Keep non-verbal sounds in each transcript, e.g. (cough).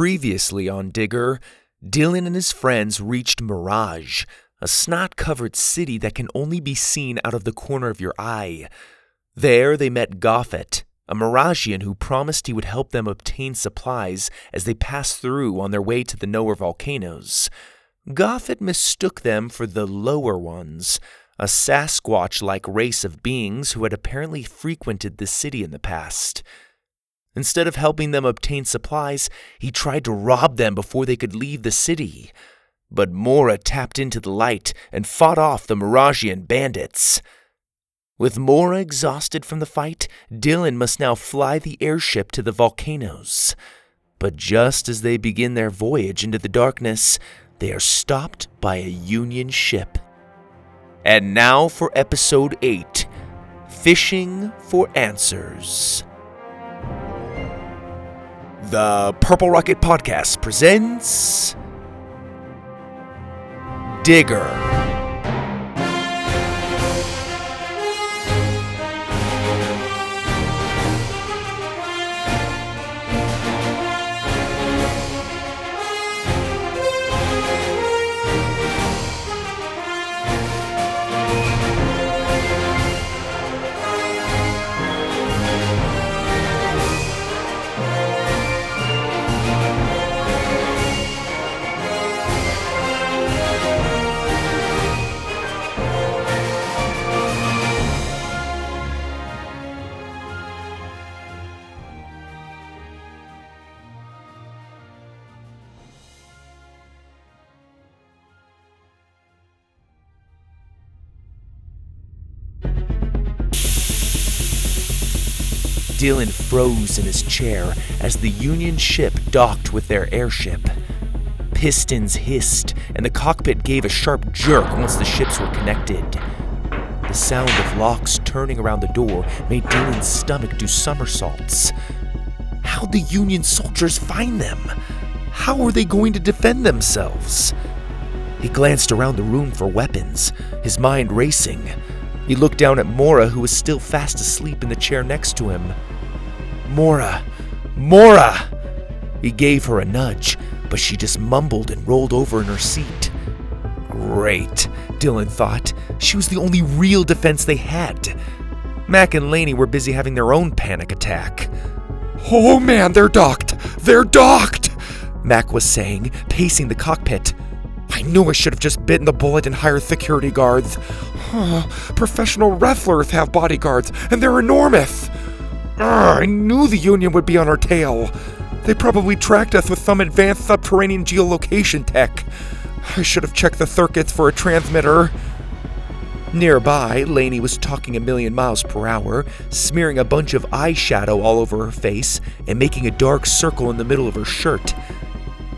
Previously on Digger, Dillon and his friends reached Mirage, a snot covered city that can only be seen out of the corner of your eye. There they met Goffet, a Miragian who promised he would help them obtain supplies as they passed through on their way to the Knower volcanoes. Goffet mistook them for the lower ones, a Sasquatch like race of beings who had apparently frequented the city in the past. Instead of helping them obtain supplies, he tried to rob them before they could leave the city. But Mora tapped into the light and fought off the Miragian bandits. With Mora exhausted from the fight, Dillon must now fly the airship to the volcanoes. But just as they begin their voyage into the darkness, they are stopped by a Union ship. And now for episode 8 Fishing for Answers. The Purple Rocket Podcast presents Digger. Dillon froze in his chair as the Union ship docked with their airship. Pistons hissed, and the cockpit gave a sharp jerk once the ships were connected. The sound of locks turning around the door made Dillon's stomach do somersaults. How'd the Union soldiers find them? How were they going to defend themselves? He glanced around the room for weapons, his mind racing. He looked down at Mora, who was still fast asleep in the chair next to him. Mora! Mora! He gave her a nudge, but she just mumbled and rolled over in her seat. Great, Dillon thought. She was the only real defense they had. Mac and Laney were busy having their own panic attack. Oh man, they're docked! They're docked! Mac was saying, pacing the cockpit. I knew I should have just bitten the bullet and hired security guards. Professional wrestlers have bodyguards, and they're enormous. I knew the Union would be on our tail. They probably tracked us with some advanced subterranean geolocation tech. I should have checked the circuits for a transmitter. Nearby, Laney was talking a million miles per hour, smearing a bunch of eyeshadow all over her face and making a dark circle in the middle of her shirt.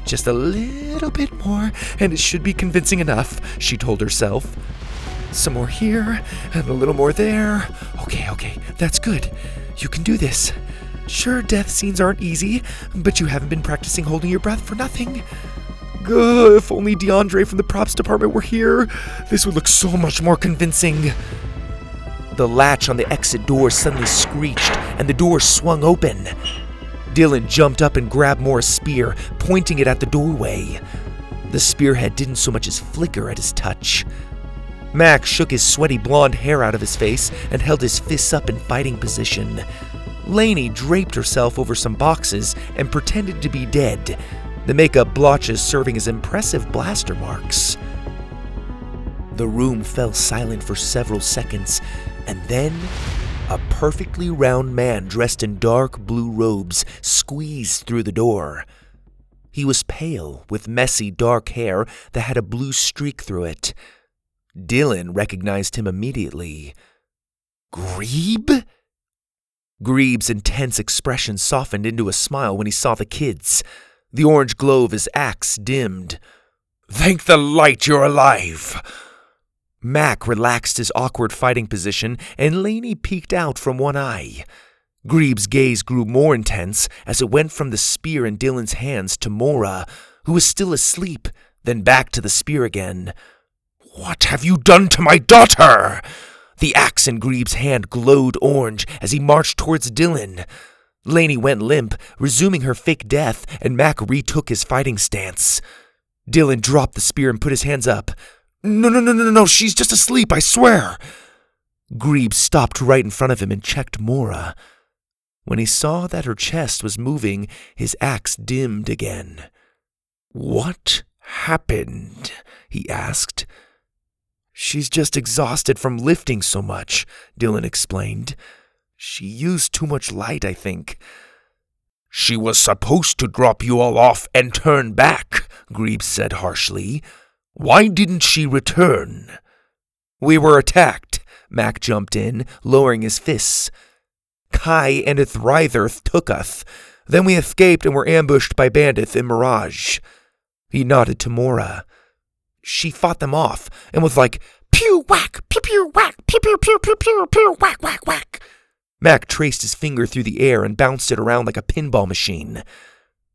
Just a little bit more, and it should be convincing enough, she told herself. Some more here, and a little more there. Okay, okay, that's good. You can do this. Sure, death scenes aren't easy, but you haven't been practicing holding your breath for nothing. Gah, if only DeAndre from the props department were here, this would look so much more convincing. The latch on the exit door suddenly screeched, and the door swung open. Dillon jumped up and grabbed Mora's spear, pointing it at the doorway. The spearhead didn't so much as flicker at his touch. Mac shook his sweaty blonde hair out of his face and held his fists up in fighting position. Laney draped herself over some boxes and pretended to be dead, the makeup blotches serving as impressive blaster marks. The room fell silent for several seconds, and then a perfectly round man dressed in dark blue robes squeezed through the door. He was pale, with messy dark hair that had a blue streak through it. Dillon recognized him immediately. Grebe? Grebe's intense expression softened into a smile when he saw the kids. The orange glow of his axe dimmed. Thank the light you're alive! Mac relaxed his awkward fighting position, and Laney peeked out from one eye. Grebe's gaze grew more intense as it went from the spear in Dillon's hands to Mora, who was still asleep, then back to the spear again. What have you done to my daughter? The axe in Grebe's hand glowed orange as he marched towards Dillon. Laney went limp, resuming her fake death, and Mac retook his fighting stance. Dillon dropped the spear and put his hands up. No, no, no, no, no, she's just asleep, I swear. Grebe stopped right in front of him and checked Mora. When he saw that her chest was moving, his axe dimmed again. What happened? he asked. She's just exhausted from lifting so much, Dillon explained. She used too much light, I think. She was supposed to drop you all off and turn back, Grebe said harshly. Why didn't she return? We were attacked, Mac jumped in, lowering his fists. Kai and Thrytherth took us. Then we escaped and were ambushed by bandits in Mirage. He nodded to Mora. She fought them off and was like, pew whack, pew pew whack, pew pew pew pew pew pew whack whack whack. Mac traced his finger through the air and bounced it around like a pinball machine.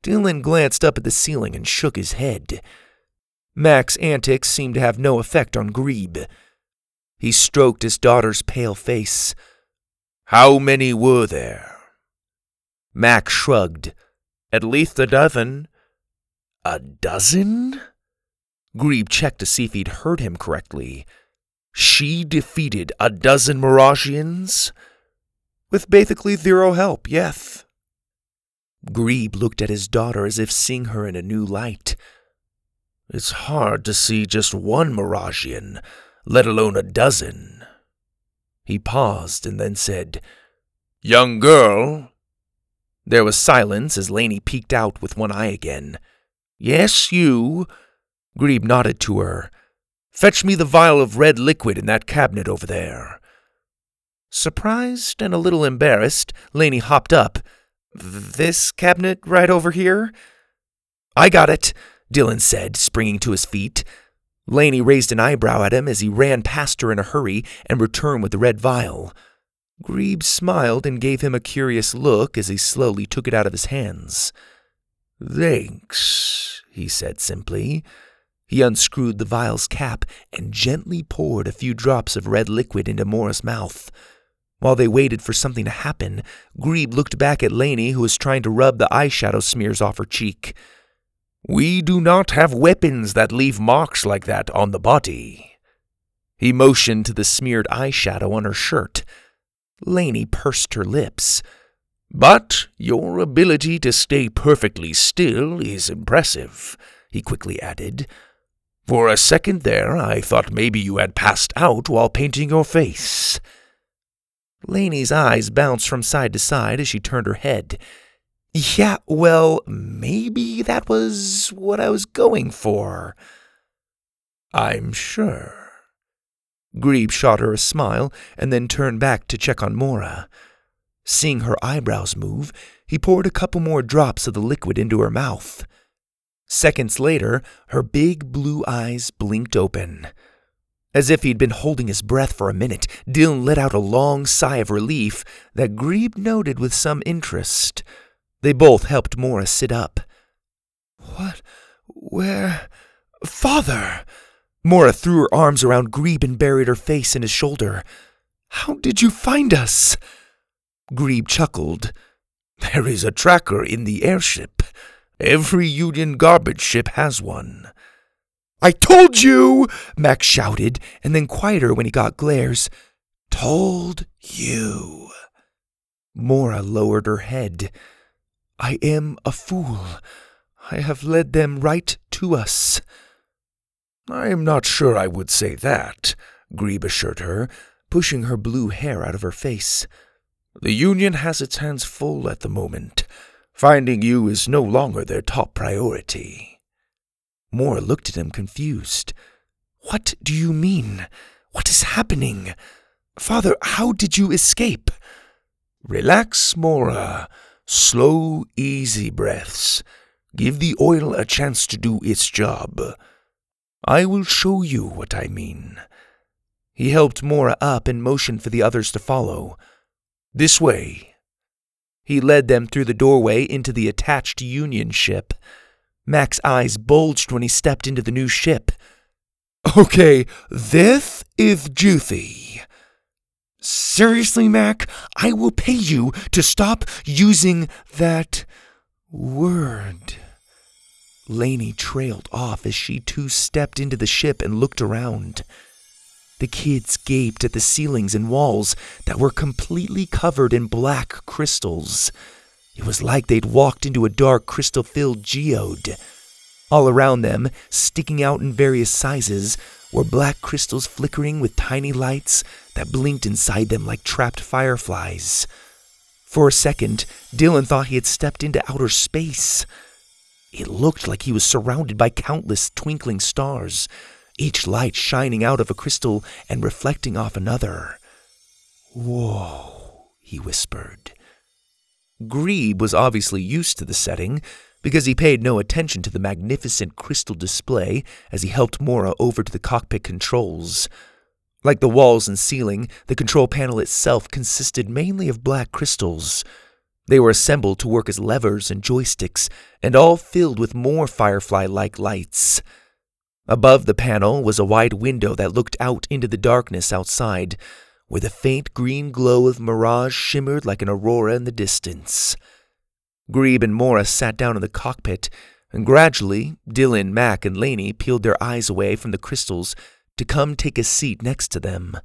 Dillon glanced up at the ceiling and shook his head. Mac's antics seemed to have no effect on Grebe. He stroked his daughter's pale face. How many were there? Mac shrugged. At least a dozen. A dozen? Grebe checked to see if he'd heard him correctly. She defeated a dozen Miragians? With basically zero help, yes. Grebe looked at his daughter as if seeing her in a new light. It's hard to see just one Miragian, let alone a dozen. He paused and then said, Young girl. There was silence as Laney peeked out with one eye again. Yes, you. Grebe nodded to her. Fetch me the vial of red liquid in that cabinet over there. Surprised and a little embarrassed, Laney hopped up. This cabinet right over here? I got it, Dillon said, springing to his feet. Laney raised an eyebrow at him as he ran past her in a hurry and returned with the red vial. Grebe smiled and gave him a curious look as he slowly took it out of his hands. Thanks, he said simply. He unscrewed the vial's cap and gently poured a few drops of red liquid into Mora's mouth. While they waited for something to happen, Grebe looked back at Laney, who was trying to rub the eyeshadow smears off her cheek. We do not have weapons that leave marks like that on the body. He motioned to the smeared eyeshadow on her shirt. Laney pursed her lips. But your ability to stay perfectly still is impressive, he quickly added. For a second there, I thought maybe you had passed out while painting your face. Laney's eyes bounced from side to side as she turned her head. Yeah, well, maybe that was what I was going for. I'm sure. Grebe shot her a smile and then turned back to check on Mora. Seeing her eyebrows move, he poured a couple more drops of the liquid into her mouth. Seconds later, her big blue eyes blinked open. As if he'd been holding his breath for a minute, Dillon let out a long sigh of relief that Grebe noted with some interest. They both helped Mora sit up. What? Where? Father! Mora threw her arms around Grebe and buried her face in his shoulder. How did you find us? Grebe chuckled. There is a tracker in the airship. Every Union garbage ship has one. I told you! Mac shouted, and then quieter when he got glares. Told you. Mora lowered her head. I am a fool. I have led them right to us. I am not sure I would say that, Grebe assured her, pushing her blue hair out of her face. The Union has its hands full at the moment. Finding you is no longer their top priority. Mora looked at him confused. What do you mean? What is happening? Father, how did you escape? Relax, Mora. Slow, easy breaths. Give the oil a chance to do its job. I will show you what I mean. He helped Mora up and motioned for the others to follow. This way. He led them through the doorway into the attached Union ship. Mac's eyes bulged when he stepped into the new ship. Okay, this is juicy. Seriously, Mac, I will pay you to stop using that word. Laney trailed off as she too stepped into the ship and looked around. The kids gaped at the ceilings and walls that were completely covered in black crystals. It was like they'd walked into a dark crystal filled geode. All around them, sticking out in various sizes, were black crystals flickering with tiny lights that blinked inside them like trapped fireflies. For a second, Dillon thought he had stepped into outer space. It looked like he was surrounded by countless twinkling stars, each light shining out of a crystal and reflecting off another. Whoa, he whispered. Grebe was obviously used to the setting because he paid no attention to the magnificent crystal display as he helped Mora over to the cockpit controls. Like the walls and ceiling, the control panel itself consisted mainly of black crystals. They were assembled to work as levers and joysticks, and all filled with more firefly like lights. Above the panel was a wide window that looked out into the darkness outside, where the faint green glow of mirage shimmered like an aurora in the distance. Grebe and Mora sat down in the cockpit, and gradually Dillon, Mac, and Laney peeled their eyes away from the crystals to come take a seat next to them.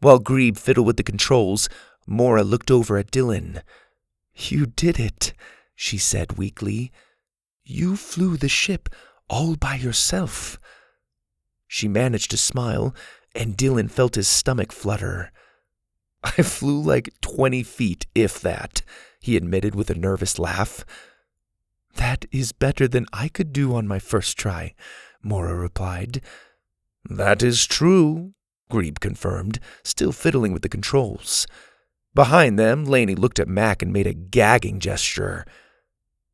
While Grebe fiddled with the controls, Mora looked over at Dillon. You did it, she said weakly. You flew the ship all by yourself. She managed to smile, and Dillon felt his stomach flutter. (laughs) I flew like 20 feet, if that, he admitted with a nervous laugh. That is better than I could do on my first try, Mora replied. That is true, Grebe confirmed, still fiddling with the controls. Behind them, Laney looked at Mac and made a gagging gesture.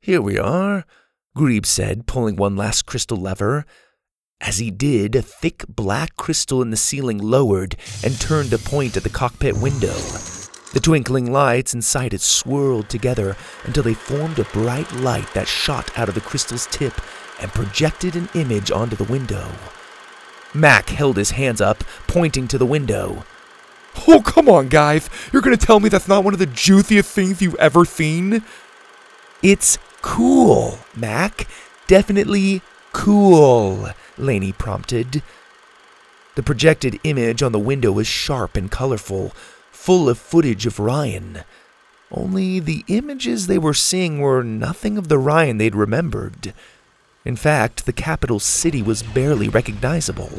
Here we are. Grebe said, pulling one last crystal lever. As he did, a thick black crystal in the ceiling lowered and turned to point at the cockpit window. The twinkling lights inside it swirled together until they formed a bright light that shot out of the crystal's tip and projected an image onto the window. Mac held his hands up, pointing to the window. Oh, come on, guys. You're gonna tell me that's not one of the juiciest things you've ever seen? It's Cool, Mac. Definitely cool, Laney prompted. The projected image on the window was sharp and colorful, full of footage of Ryan. Only the images they were seeing were nothing of the Ryan they'd remembered. In fact, the capital city was barely recognizable.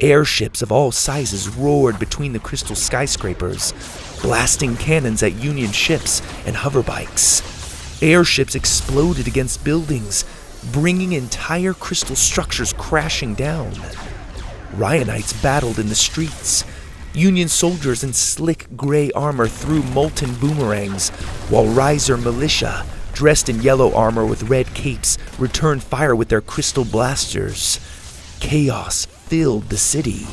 Airships of all sizes roared between the crystal skyscrapers, blasting cannons at Union ships and hoverbikes. Airships exploded against buildings, bringing entire crystal structures crashing down. Ryanites battled in the streets. Union soldiers in slick gray armor threw molten boomerangs, while Riser militia, dressed in yellow armor with red capes, returned fire with their crystal blasters. Chaos filled the city.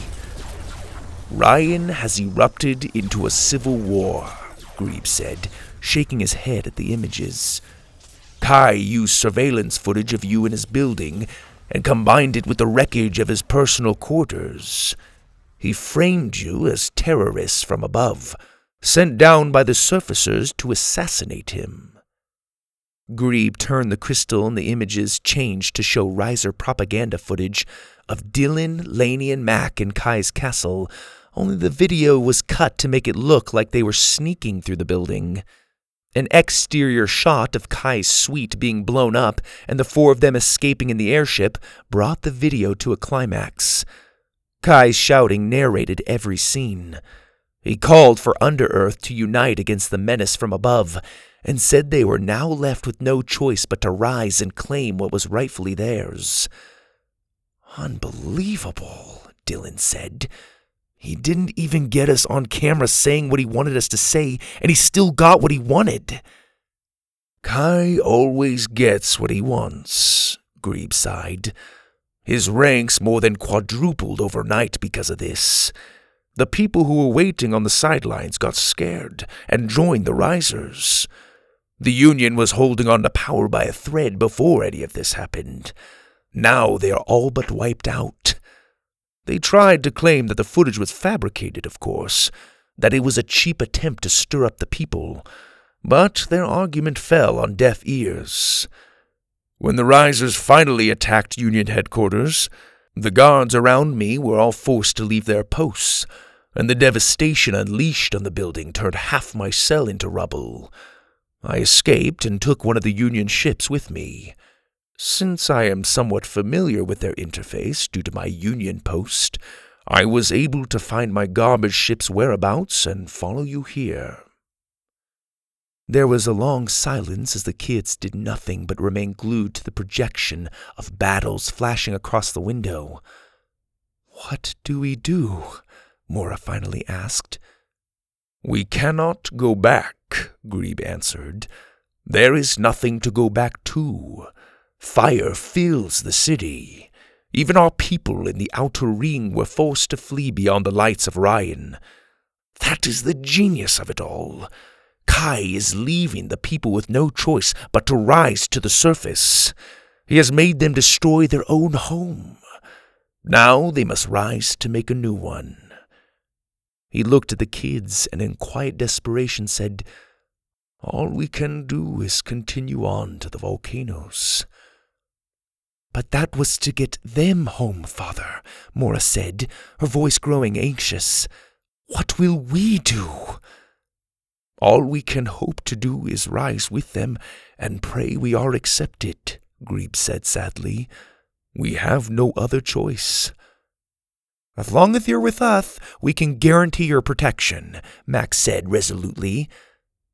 Ryan has erupted into a civil war, Grebe said, shaking his head at the images. Kai used surveillance footage of you in his building and combined it with the wreckage of his personal quarters. He framed you as terrorists from above, sent down by the surfacers to assassinate him. Grebe turned the crystal and the images changed to show riser propaganda footage of Dillon, Laney, and Mac in Kai's castle, only the video was cut to make it look like they were sneaking through the building. An exterior shot of Kai's suite being blown up and the four of them escaping in the airship brought the video to a climax. Kai's shouting narrated every scene. He called for Underearth to unite against the menace from above and said they were now left with no choice but to rise and claim what was rightfully theirs. Unbelievable, Dillon said. He didn't even get us on camera saying what he wanted us to say, and he still got what he wanted. Kai always gets what he wants, Grebe sighed. His ranks more than quadrupled overnight because of this. The people who were waiting on the sidelines got scared and joined the risers. The Union was holding on to power by a thread before any of this happened. Now they are all but wiped out. They tried to claim that the footage was fabricated, of course, that it was a cheap attempt to stir up the people, but their argument fell on deaf ears. When the risers finally attacked Union headquarters, the guards around me were all forced to leave their posts, and the devastation unleashed on the building turned half my cell into rubble. I escaped and took one of the Union ships with me. Since I am somewhat familiar with their interface due to my Union post, I was able to find my garbage ship's whereabouts and follow you here. There was a long silence as the kids did nothing but remain glued to the projection of battles flashing across the window. What do we do? Mora finally asked. We cannot go back, Grebe answered. There is nothing to go back to. Fire fills the city. Even our people in the outer ring were forced to flee beyond the lights of Ryan. That is the genius of it all. Kai is leaving the people with no choice but to rise to the surface. He has made them destroy their own home. Now they must rise to make a new one. He looked at the kids and in quiet desperation said, All we can do is continue on to the volcanoes. But that was to get them home, father, Mora said, her voice growing anxious. What will we do? All we can hope to do is rise with them and pray we are accepted, Grebe said sadly. We have no other choice. As long as you're with us, we can guarantee your protection, Mac said resolutely.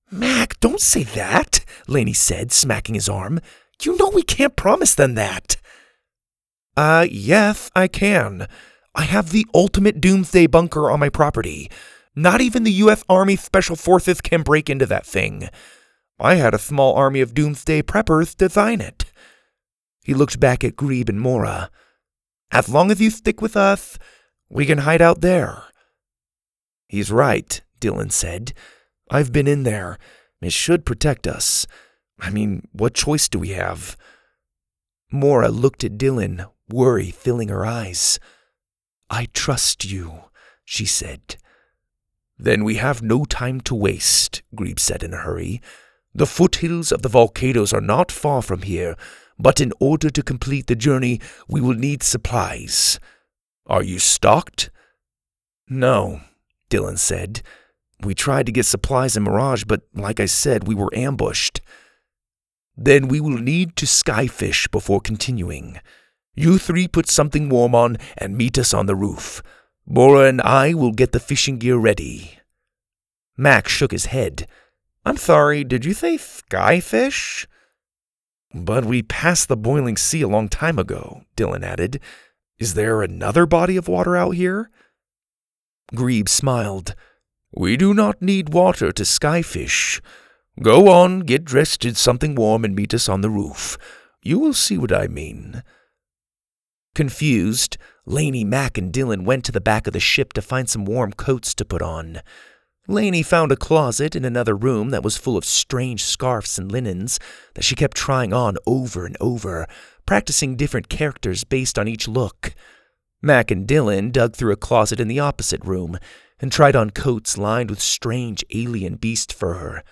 Mac, don't say that, Laney said, smacking his arm. You know we can't promise them that. Uh, yes, I can. I have the ultimate doomsday bunker on my property. Not even the U.S. Army Special Forces can break into that thing. I had a small army of doomsday preppers design it. He looked back at Grebe and Mora. As long as you stick with us, we can hide out there. He's right, Dillon said. I've been in there. It should protect us. I mean, what choice do we have? Mora looked at Dillon, worry filling her eyes. I trust you, she said. Then we have no time to waste, Grebe said in a hurry. The foothills of the volcanoes are not far from here, but in order to complete the journey, we will need supplies. Are you stocked? No, Dillon said. We tried to get supplies in Mirage, but like I said, we were ambushed. Then we will need to skyfish before continuing. You three put something warm on and meet us on the roof. Mora and I will get the fishing gear ready. Mac shook his head. I'm sorry, did you say skyfish? But we passed the boiling sea a long time ago, Dillon added. Is there another body of water out here? Grebe smiled. We do not need water to skyfish. Go on, get dressed in something warm and meet us on the roof. You will see what I mean. Confused, Laney, Mac, and Dillon went to the back of the ship to find some warm coats to put on. Laney found a closet in another room that was full of strange scarfs and linens that she kept trying on over and over, practicing different characters based on each look. Mac and Dillon dug through a closet in the opposite room and tried on coats lined with strange alien beast fur.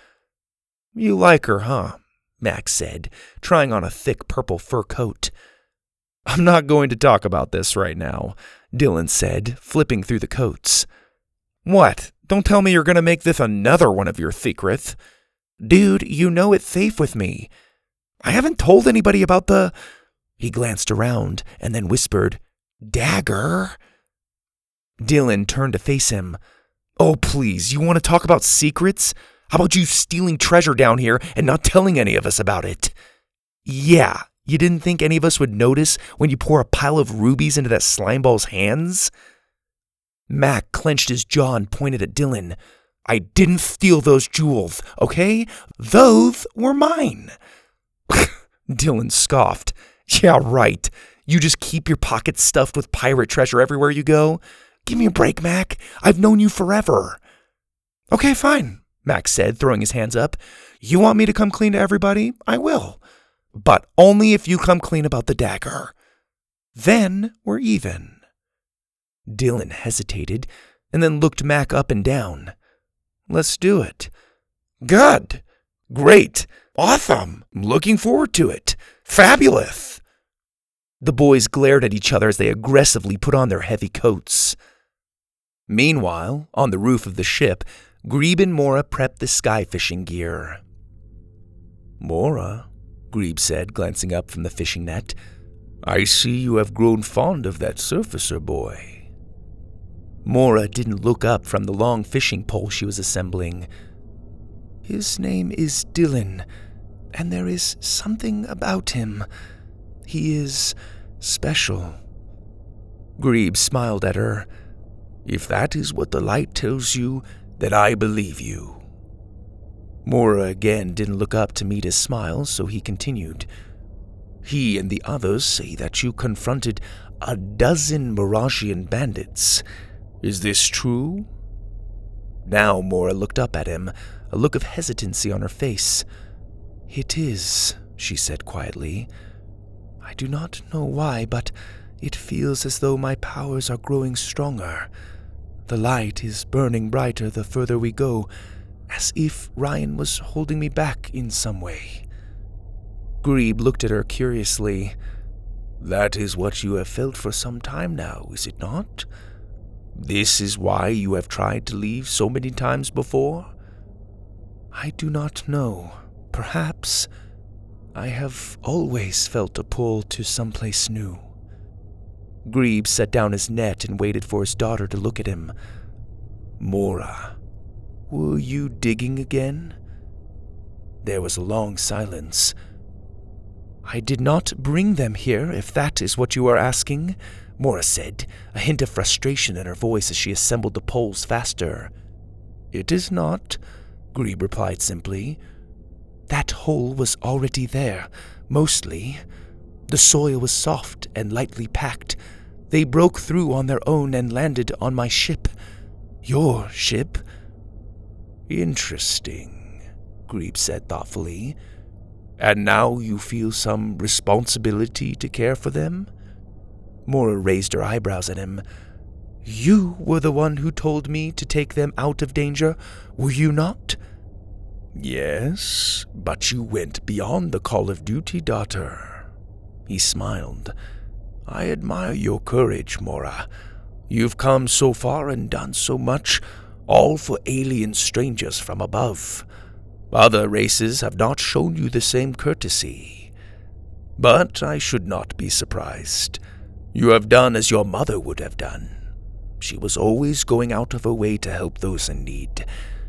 You like her, huh? Mac said, trying on a thick purple fur coat. I'm not going to talk about this right now, Dillon said, flipping through the coats. What? Don't tell me you're going to make this another one of your secrets. Dude, you know it's safe with me. I haven't told anybody about the. He glanced around and then whispered, Dagger? Dillon turned to face him. Oh, please, you want to talk about secrets? How about you stealing treasure down here and not telling any of us about it? Yeah, you didn't think any of us would notice when you pour a pile of rubies into that slimeball's hands? Mac clenched his jaw and pointed at Dillon. I didn't steal those jewels, okay? Those were mine. (laughs) Dillon scoffed. Yeah, right. You just keep your pockets stuffed with pirate treasure everywhere you go? Give me a break, Mac. I've known you forever. Okay, fine, Mac said, throwing his hands up. You want me to come clean to everybody? I will but only if you come clean about the dagger. Then we're even. Dillon hesitated and then looked Mac up and down. Let's do it. Good. Great. Awesome. Looking forward to it. Fabulous. The boys glared at each other as they aggressively put on their heavy coats. Meanwhile, on the roof of the ship, Grebe and Mora prepped the sky fishing gear. Mora, Grebe said, glancing up from the fishing net, I see you have grown fond of that surfacer boy. Mora didn't look up from the long fishing pole she was assembling. His name is Dillon, and there is something about him. He is special. Grebe smiled at her. If that is what the light tells you, then I believe you. Mora again didn't look up to meet his smile, so he continued. He and the others say that you confronted a dozen Miragian bandits. Is this true? Now Mora looked up at him, a look of hesitancy on her face. It is, she said quietly. I do not know why, but it feels as though my powers are growing stronger. The light is burning brighter the further we go, as if Ryan was holding me back in some way. Grebe looked at her curiously. That is what you have felt for some time now, is it not? This is why you have tried to leave so many times before? I do not know. Perhaps I have always felt a pull to someplace new. Grebe set down his net and waited for his daughter to look at him. Mora, were you digging again? There was a long silence. I did not bring them here, if that is what you are asking, Mora said, a hint of frustration in her voice as she assembled the poles faster. It is not, Grebe replied simply. That hole was already there, mostly. The soil was soft and lightly packed, they broke through on their own and landed on my ship. Your ship? Interesting, Grebe said thoughtfully. And now you feel some responsibility to care for them? Mora raised her eyebrows at him. You were the one who told me to take them out of danger, were you not? Yes, but you went beyond the call of duty, daughter. He smiled. I admire your courage, Mora. You've come so far and done so much, all for alien strangers from above. Other races have not shown you the same courtesy. But I should not be surprised. You have done as your mother would have done. She was always going out of her way to help those in need,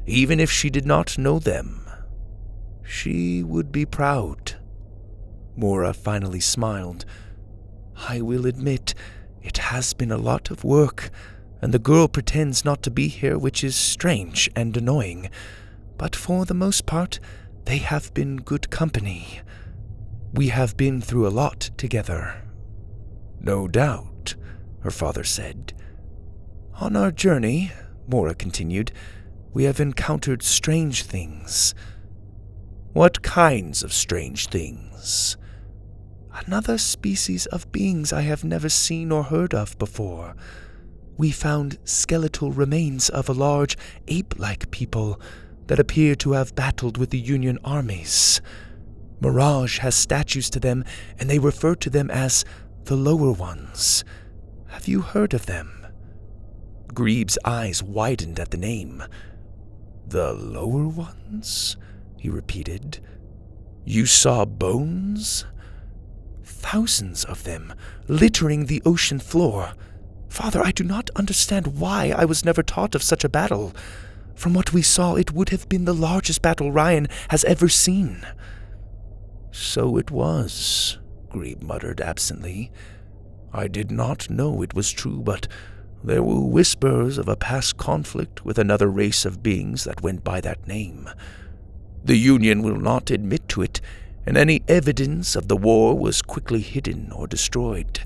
even if she did not know them. She would be proud. Mora finally smiled I will admit, it has been a lot of work, and the girl pretends not to be here, which is strange and annoying. But for the most part, they have been good company. We have been through a lot together. No doubt, her father said. On our journey, Mora continued, we have encountered strange things. What kinds of strange things? Another species of beings I have never seen or heard of before. We found skeletal remains of a large ape like people that appear to have battled with the Union armies. Mirage has statues to them, and they refer to them as the lower ones. Have you heard of them? Grebe's eyes widened at the name. The lower ones? he repeated. You saw bones? Thousands of them, littering the ocean floor. Father, I do not understand why I was never taught of such a battle. From what we saw, it would have been the largest battle Ryan has ever seen. So it was, Grebe muttered absently. I did not know it was true, but there were whispers of a past conflict with another race of beings that went by that name. The Union will not admit to it, and any evidence of the war was quickly hidden or destroyed.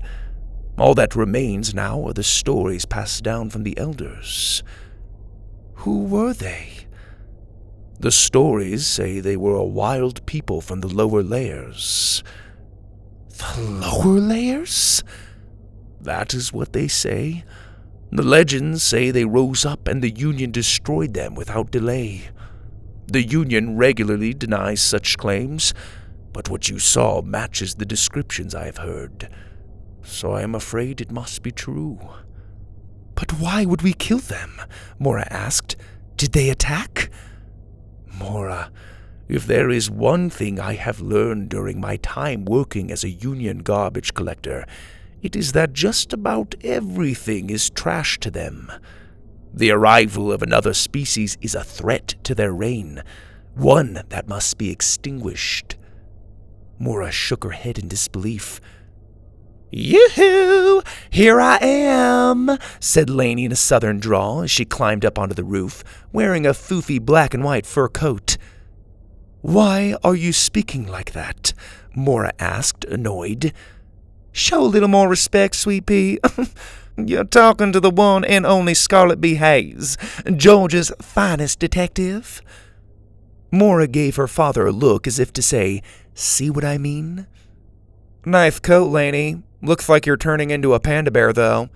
All that remains now are the stories passed down from the elders. Who were they? The stories say they were a wild people from the lower layers. The lower layers? That is what they say. The legends say they rose up and the Union destroyed them without delay. The Union regularly denies such claims, but what you saw matches the descriptions I have heard. So I am afraid it must be true. But why would we kill them? Mora asked. Did they attack? Mora, if there is one thing I have learned during my time working as a Union garbage collector, it is that just about everything is trash to them. The arrival of another species is a threat to their reign, one that must be extinguished. Mora shook her head in disbelief. Yoo-hoo! Here I am, said Laney in a southern drawl as she climbed up onto the roof, wearing a foofy black and white fur coat. Why are you speaking like that? Mora asked, annoyed. Show a little more respect, Sweet Pea. (laughs) You're talking to the one and only Scarlet B. Hayes, Georgia's finest detective. Mora gave her father a look as if to say, See what I mean? Nice coat, Laney. Looks like you're turning into a panda bear, though,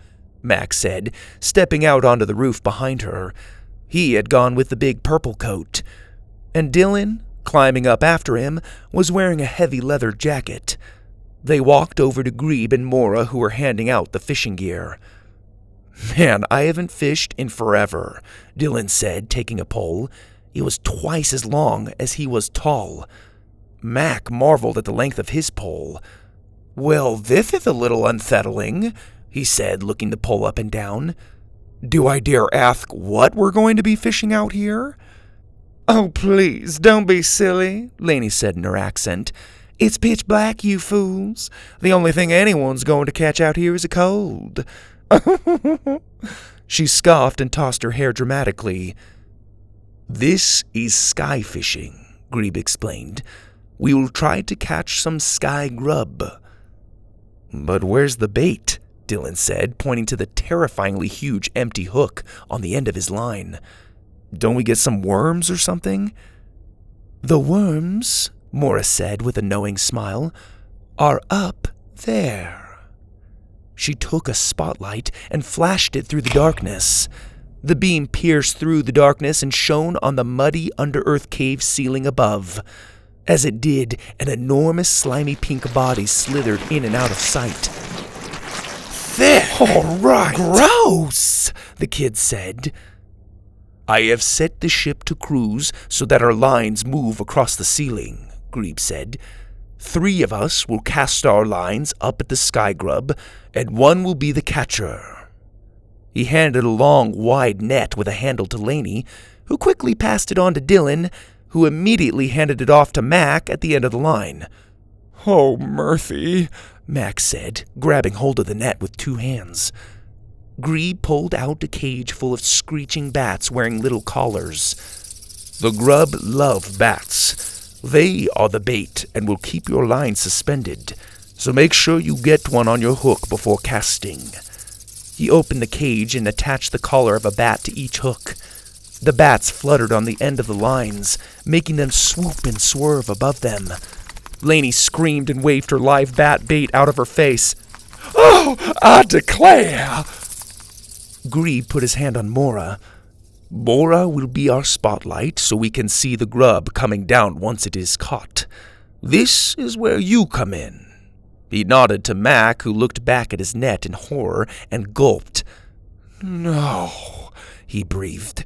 Mac said, stepping out onto the roof behind her. He had gone with the big purple coat. And Dillon, climbing up after him, was wearing a heavy leather jacket. They walked over to Grebe and Mora, who were handing out the fishing gear. Man, I haven't fished in forever, Dillon said, taking a pole. It was twice as long as he was tall. Mac marveled at the length of his pole. Well, this is a little unsettling, he said, looking the pole up and down. Do I dare ask what we're going to be fishing out here? Oh, please, don't be silly, Laney said in her accent. It's pitch black, you fools. The only thing anyone's going to catch out here is a cold. (laughs) she scoffed and tossed her hair dramatically. This is sky fishing, Grebe explained. We will try to catch some sky grub. But where's the bait? Dillon said, pointing to the terrifyingly huge empty hook on the end of his line. Don't we get some worms or something? The worms, Mora said with a knowing smile, are up there. She took a spotlight and flashed it through the darkness. The beam pierced through the darkness and shone on the muddy under earth cave ceiling above. As it did, an enormous slimy pink body slithered in and out of sight. Thick! All right! Gross! The kid said. I have set the ship to cruise so that our lines move across the ceiling, Grebe said. Three of us will cast our lines up at the sky grub, and one will be the catcher. He handed a long, wide net with a handle to Laney, who quickly passed it on to Dillon, who immediately handed it off to Mac at the end of the line. Oh, Murphy, Mac said, grabbing hold of the net with two hands. Grebe pulled out a cage full of screeching bats wearing little collars. The grub love bats. They are the bait and will keep your line suspended, so make sure you get one on your hook before casting. He opened the cage and attached the collar of a bat to each hook. The bats fluttered on the end of the lines, making them swoop and swerve above them. Laney screamed and waved her live bat bait out of her face. Oh, I declare! Grebe put his hand on Mora. Mora will be our spotlight so we can see the grub coming down once it is caught. This is where you come in. He nodded to Mac, who looked back at his net in horror and gulped. No, he breathed.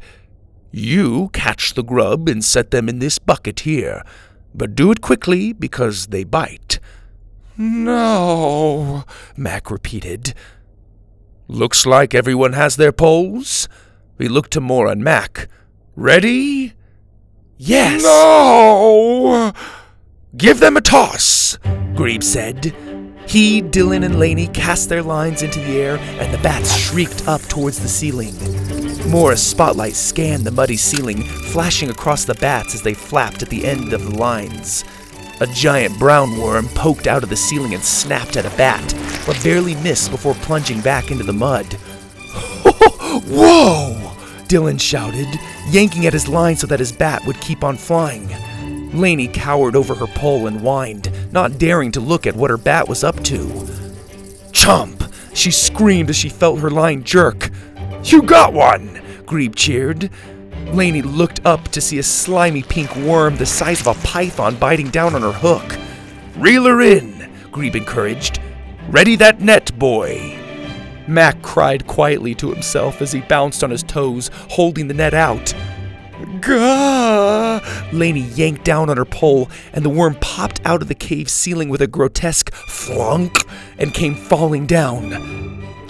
You catch the grub and set them in this bucket here, but do it quickly because they bite. No, Mac repeated. Looks like everyone has their poles. He looked to Mora and Mac. Ready? Yes. No! Give them a toss, Grebe said. He, Dillon, and Laney cast their lines into the air, and the bats shrieked up towards the ceiling. Mora's spotlight scanned the muddy ceiling, flashing across the bats as they flapped at the end of the lines. A giant brown worm poked out of the ceiling and snapped at a bat, but barely missed before plunging back into the mud. (laughs) Whoa! Dillon shouted, yanking at his line so that his bat would keep on flying. Laney cowered over her pole and whined, not daring to look at what her bat was up to. Chump! She screamed as she felt her line jerk. You got one! Grebe cheered. Laney looked up to see a slimy pink worm the size of a python biting down on her hook. Reel her in, Grebe encouraged. Ready that net, boy. Mac cried quietly to himself as he bounced on his toes, holding the net out. Gah! Laney yanked down on her pole, and the worm popped out of the cave ceiling with a grotesque flunk and came falling down.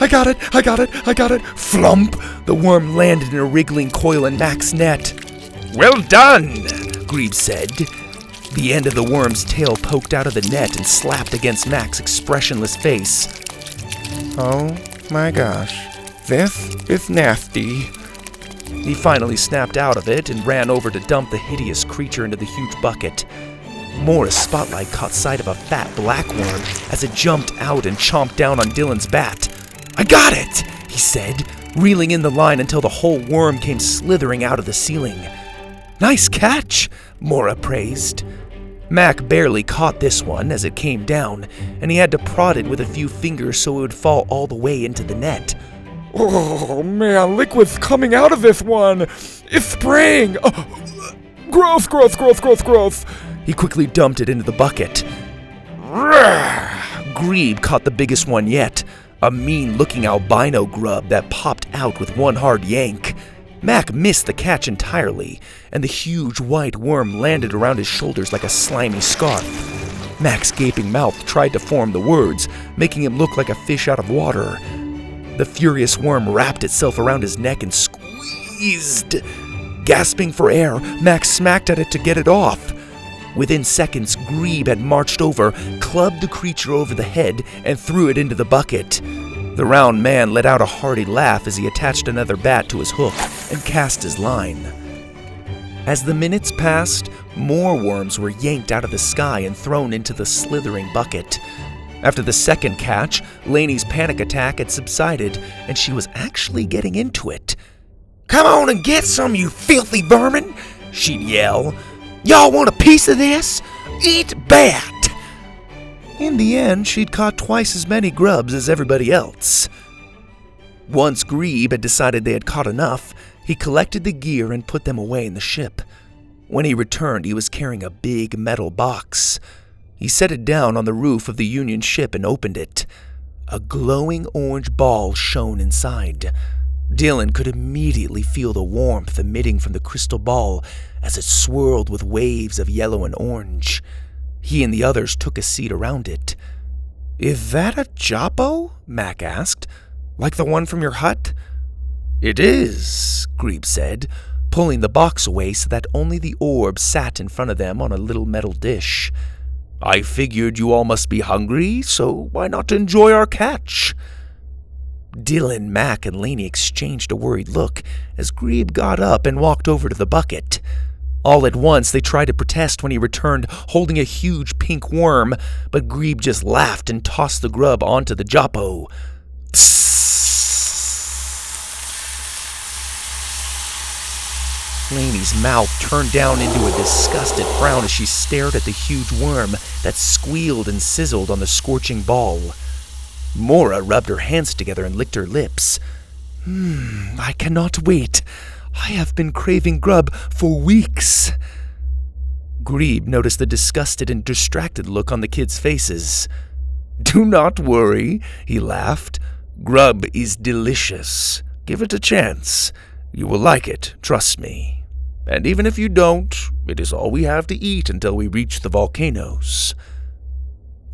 I got it, I got it, I got it, flump! The worm landed in a wriggling coil in Mac's net. Well done, Grebe said. The end of the worm's tail poked out of the net and slapped against Mac's expressionless face. Oh my gosh. This is nasty. He finally snapped out of it and ran over to dump the hideous creature into the huge bucket. Mora's spotlight caught sight of a fat black worm as it jumped out and chomped down on Dillon's bat. I got it, he said, reeling in the line until the whole worm came slithering out of the ceiling. Nice catch, Mora praised. Mac barely caught this one as it came down, and he had to prod it with a few fingers so it would fall all the way into the net. Oh man, liquid's coming out of this one! It's spraying! Oh, gross, gross, gross, gross, growth! He quickly dumped it into the bucket. Grebe caught the biggest one yet, a mean looking albino grub that popped out with one hard yank. Mac missed the catch entirely, and the huge white worm landed around his shoulders like a slimy scarf. Mac's gaping mouth tried to form the words, making him look like a fish out of water. The furious worm wrapped itself around his neck and squeezed. Gasping for air, Mac smacked at it to get it off. Within seconds, Grebe had marched over, clubbed the creature over the head, and threw it into the bucket. The round man let out a hearty laugh as he attached another bat to his hook and cast his line. As the minutes passed, more worms were yanked out of the sky and thrown into the slithering bucket. After the second catch, Laney's panic attack had subsided, and she was actually getting into it. Come on and get some, you filthy vermin! She'd yell. Y'all want a piece of this? Eat bat! In the end, she'd caught twice as many grubs as everybody else. Once Grebe had decided they had caught enough, he collected the gear and put them away in the ship. When he returned, he was carrying a big metal box. He set it down on the roof of the Union ship and opened it. A glowing orange ball shone inside. Dillon could immediately feel the warmth emitting from the crystal ball as it swirled with waves of yellow and orange. He and the others took a seat around it. Is that a Joppo? Mac asked. Like the one from your hut? It is, Grebe said, pulling the box away so that only the orb sat in front of them on a little metal dish. I figured you all must be hungry, so why not enjoy our catch? Dillon, Mac, and Laney exchanged a worried look as Grebe got up and walked over to the bucket. All at once, they tried to protest when he returned holding a huge pink worm, but Grebe just laughed and tossed the grub onto the Joppo. Laney's mouth turned down into a disgusted frown as she stared at the huge worm that squealed and sizzled on the scorching ball. Mora rubbed her hands together and licked her lips. Hmm, I cannot wait. I have been craving grub for weeks. Grebe noticed the disgusted and distracted look on the kids' faces. Do not worry, he laughed. Grub is delicious. Give it a chance. You will like it, trust me. And even if you don't, it is all we have to eat until we reach the volcanoes.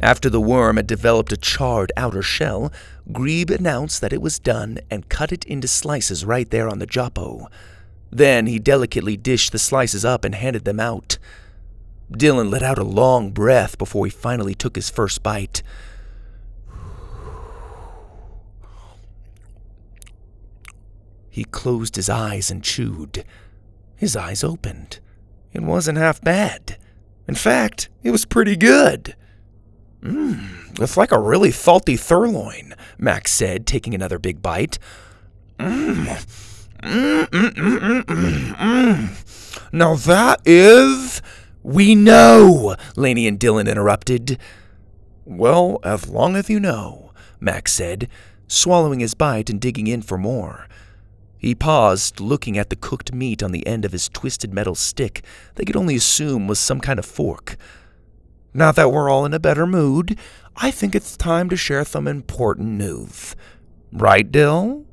After the worm had developed a charred outer shell, Grebe announced that it was done and cut it into slices right there on the Joppo. Then he delicately dished the slices up and handed them out. Dillon let out a long breath before he finally took his first bite. He closed his eyes and chewed. His eyes opened. It wasn't half bad. In fact, it was pretty good. Mmm, it's like a really salty sirloin, Mac said, taking another big bite. Mmm. Mmm, mmm, mmm, mmm. Now that is. We know, Laney and Dillon interrupted. Well, as long as you know, Mac said, swallowing his bite and digging in for more. He paused, looking at the cooked meat on the end of his twisted metal stick they could only assume was some kind of fork. Now that we're all in a better mood, I think it's time to share some important news. Right, Dill?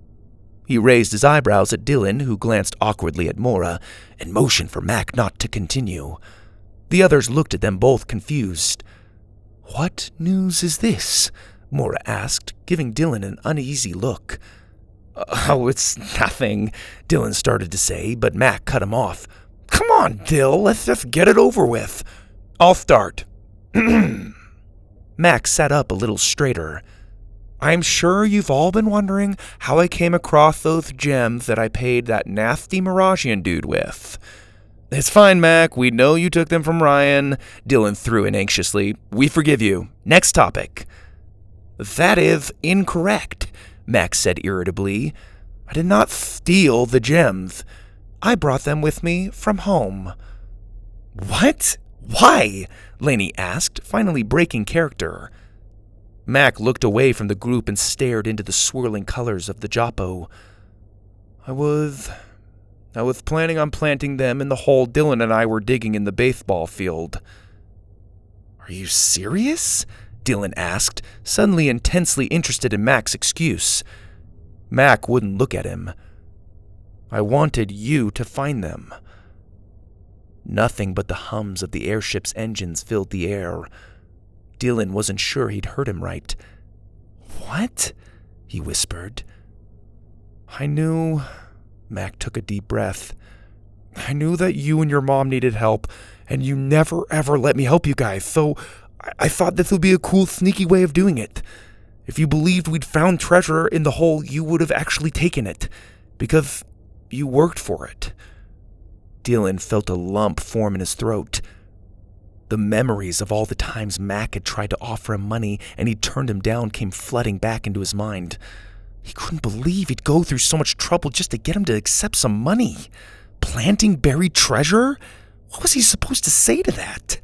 He raised his eyebrows at Dillon, who glanced awkwardly at Mora and motioned for Mac not to continue. The others looked at them both confused. What news is this? Mora asked, giving Dillon an uneasy look. (laughs) Oh, it's nothing, Dillon started to say, but Mac cut him off. Come on, Dill, let's just get it over with. I'll start. (clears throat) Mac sat up a little straighter. I'm sure you've all been wondering how I came across those gems that I paid that nasty Miragian dude with. It's fine, Mac. We know you took them from Ryan. Dillon threw in anxiously. We forgive you. Next topic. That is incorrect, Mac said irritably. I did not steal the gems. I brought them with me from home. What? Why? Laney asked, finally breaking character. Mac looked away from the group and stared into the swirling colors of the Joppo. I was I was planning on planting them in the hole Dillon and I were digging in the baseball field. Are you serious? Dillon asked, suddenly intensely interested in Mac's excuse. Mac wouldn't look at him. I wanted you to find them. Nothing but the hums of the airship's engines filled the air. Dillon wasn't sure he'd heard him right. What? he whispered. I knew Mac took a deep breath. I knew that you and your mom needed help, and you never ever let me help you guys, so I, thought this would be a cool, sneaky way of doing it. If you believed we'd found treasure in the hole, you would have actually taken it, because you worked for it. Dillon felt a lump form in his throat. The memories of all the times Mac had tried to offer him money and he'd turned him down came flooding back into his mind. He couldn't believe he'd go through so much trouble just to get him to accept some money. Planting buried treasure? What was he supposed to say to that?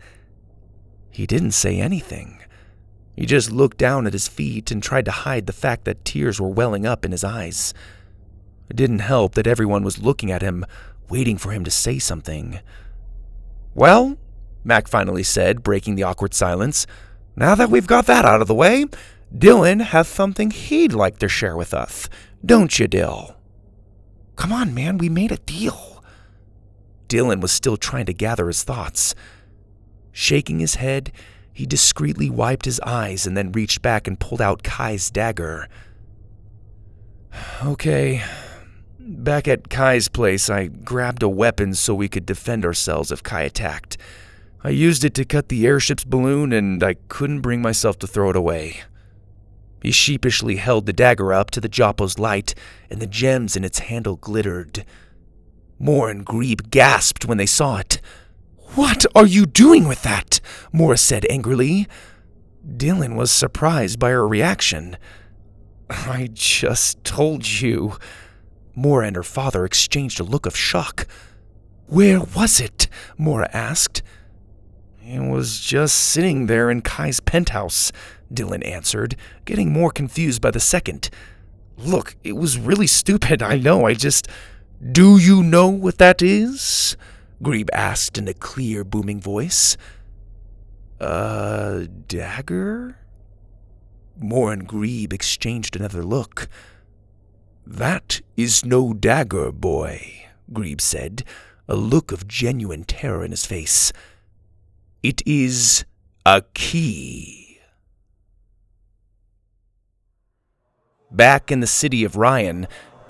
He didn't say anything. He just looked down at his feet and tried to hide the fact that tears were welling up in his eyes. It didn't help that everyone was looking at him, waiting for him to say something. Well, Mac finally said, breaking the awkward silence, now that we've got that out of the way, Dillon has something he'd like to share with us, don't you, Dill? Come on, man, we made a deal. Dillon was still trying to gather his thoughts. Shaking his head, he discreetly wiped his eyes and then reached back and pulled out Kai's dagger. Okay. Back at Kai's place, I grabbed a weapon so we could defend ourselves if Kai attacked. I used it to cut the airship's balloon, and I couldn't bring myself to throw it away. He sheepishly held the dagger up to the Joppo's light, and the gems in its handle glittered. Mora and Grebe gasped when they saw it. What are you doing with that? Mora said angrily. Dillon was surprised by her reaction. (laughs) I just told you. Mora and her father exchanged a look of shock. Where was it? Mora asked. It was just sitting there in Kai's penthouse. Dillon answered, getting more confused by the second. Look, it was really stupid, I know, I just. Do you know what that is? Grebe asked in a clear, booming voice. A dagger? Mora and Grebe exchanged another look. That is no dagger, boy, Grebe said, a look of genuine terror in his face. It is a key. Back in the city of Ryan,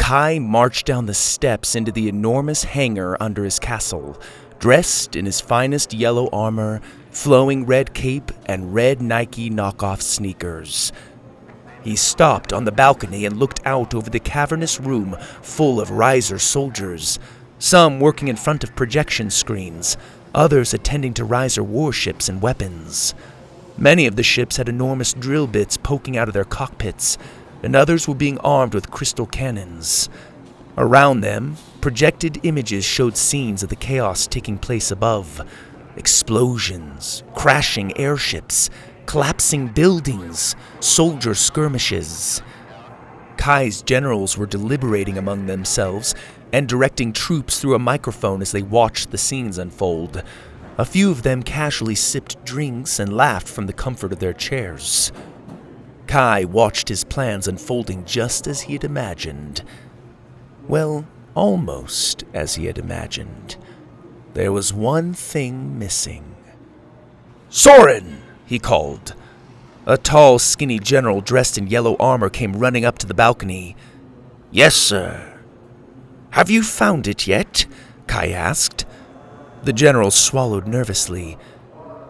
Kai marched down the steps into the enormous hangar under his castle, dressed in his finest yellow armor, flowing red cape, and red Nike knockoff sneakers. He stopped on the balcony and looked out over the cavernous room full of riser soldiers, some working in front of projection screens, others attending to riser warships and weapons. Many of the ships had enormous drill bits poking out of their cockpits, and others were being armed with crystal cannons. Around them, projected images showed scenes of the chaos taking place above explosions, crashing airships, collapsing buildings, soldier skirmishes. Kai's generals were deliberating among themselves and directing troops through a microphone as they watched the scenes unfold. A few of them casually sipped drinks and laughed from the comfort of their chairs. Kai watched his plans unfolding just as he had imagined. Well, almost as he had imagined. There was one thing missing. Soren! he called. A tall, skinny general dressed in yellow armor came running up to the balcony. Yes, sir. Have you found it yet? Kai asked. The general swallowed nervously.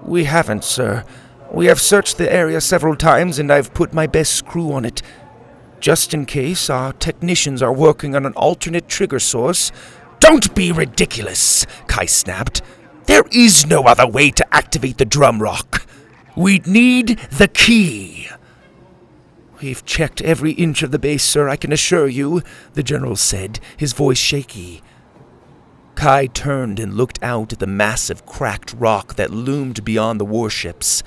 We haven't, sir. We have searched the area several times and I've put my best crew on it. Just in case, our technicians are working on an alternate trigger source. Don't be ridiculous, Kai snapped. There is no other way to activate the drum rock. We'd need the key. We've checked every inch of the base, sir, I can assure you, the general said, his voice shaky. Kai turned and looked out at the massive cracked rock that loomed beyond the warships.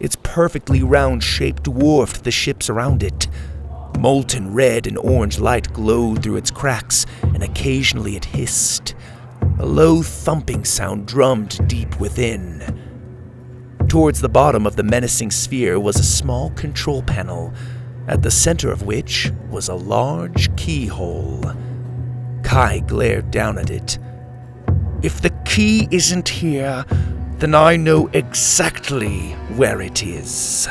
Its perfectly round shape dwarfed the ships around it. Molten red and orange light glowed through its cracks, and occasionally it hissed. A low thumping sound drummed deep within. Towards the bottom of the menacing sphere was a small control panel, at the center of which was a large keyhole. Kai glared down at it. If the key isn't here, then I know exactly where it is.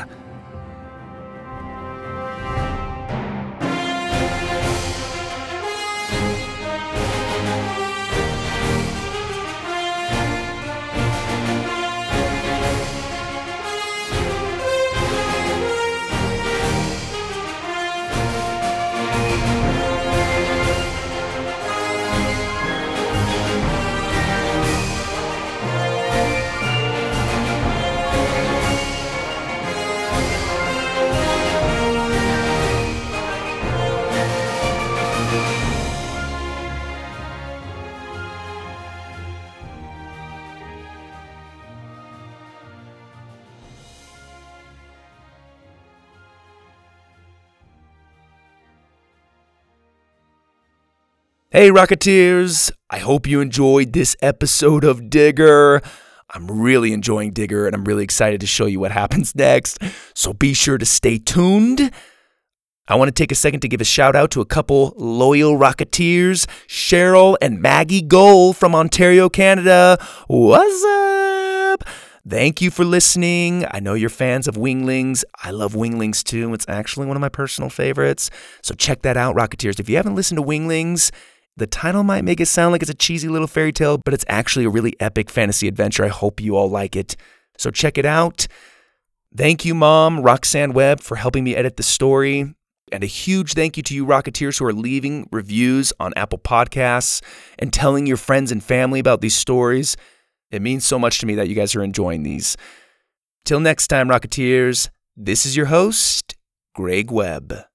Hey, Rocketeers! I hope you enjoyed this episode of Digger. I'm really enjoying Digger and I'm really excited to show you what happens next. So be sure to stay tuned. I want to take a second to give a shout out to a couple loyal Rocketeers, Cheryl and Maggie Gold from Ontario, Canada. What's up? Thank you for listening. I know you're fans of Winglings. I love Winglings too. It's actually one of my personal favorites. So check that out, Rocketeers. If you haven't listened to Winglings, the title might make it sound like it's a cheesy little fairy tale, but it's actually a really epic fantasy adventure. I hope you all like it. So check it out. Thank you, Mom, Roxanne Webb, for helping me edit the story. And a huge thank you to you, Rocketeers, who are leaving reviews on Apple Podcasts and telling your friends and family about these stories. It means so much to me that you guys are enjoying these. Till next time, Rocketeers, this is your host, Greg Webb.